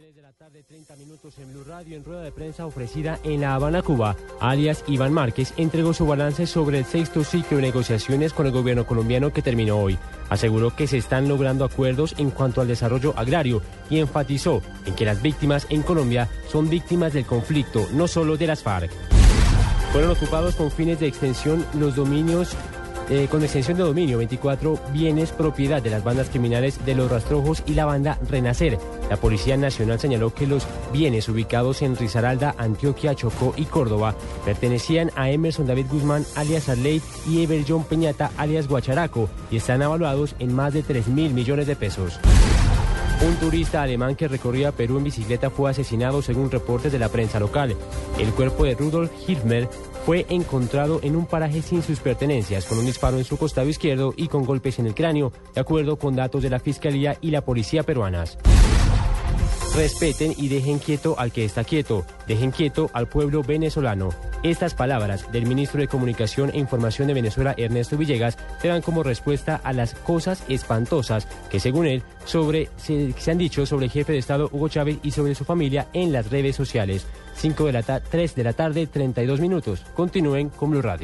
3 de la tarde, 30 minutos en Blue Radio, en rueda de prensa ofrecida en La Habana, Cuba, alias Iván Márquez entregó su balance sobre el sexto ciclo de negociaciones con el gobierno colombiano que terminó hoy. Aseguró que se están logrando acuerdos en cuanto al desarrollo agrario y enfatizó en que las víctimas en Colombia son víctimas del conflicto, no solo de las FARC. Fueron ocupados con fines de extensión los dominios eh, con extensión de dominio 24 bienes propiedad de las bandas criminales de los Rastrojos y la banda Renacer. La Policía Nacional señaló que los bienes ubicados en Risaralda, Antioquia, Chocó y Córdoba pertenecían a Emerson David Guzmán alias Arley y Ever John Peñata alias Guacharaco y están avaluados en más de 3 mil millones de pesos. Un turista alemán que recorría Perú en bicicleta fue asesinado según reportes de la prensa local. El cuerpo de Rudolf Hirmer fue encontrado en un paraje sin sus pertenencias, con un disparo en su costado izquierdo y con golpes en el cráneo, de acuerdo con datos de la Fiscalía y la Policía peruanas. Respeten y dejen quieto al que está quieto. Dejen quieto al pueblo venezolano. Estas palabras del ministro de Comunicación e Información de Venezuela, Ernesto Villegas, se dan como respuesta a las cosas espantosas que, según él, sobre, se, han dicho sobre el jefe de Estado Hugo Chávez y sobre su familia en las redes sociales. 5 de la 3 de la tarde, 32 minutos. Continúen con Blue Radio.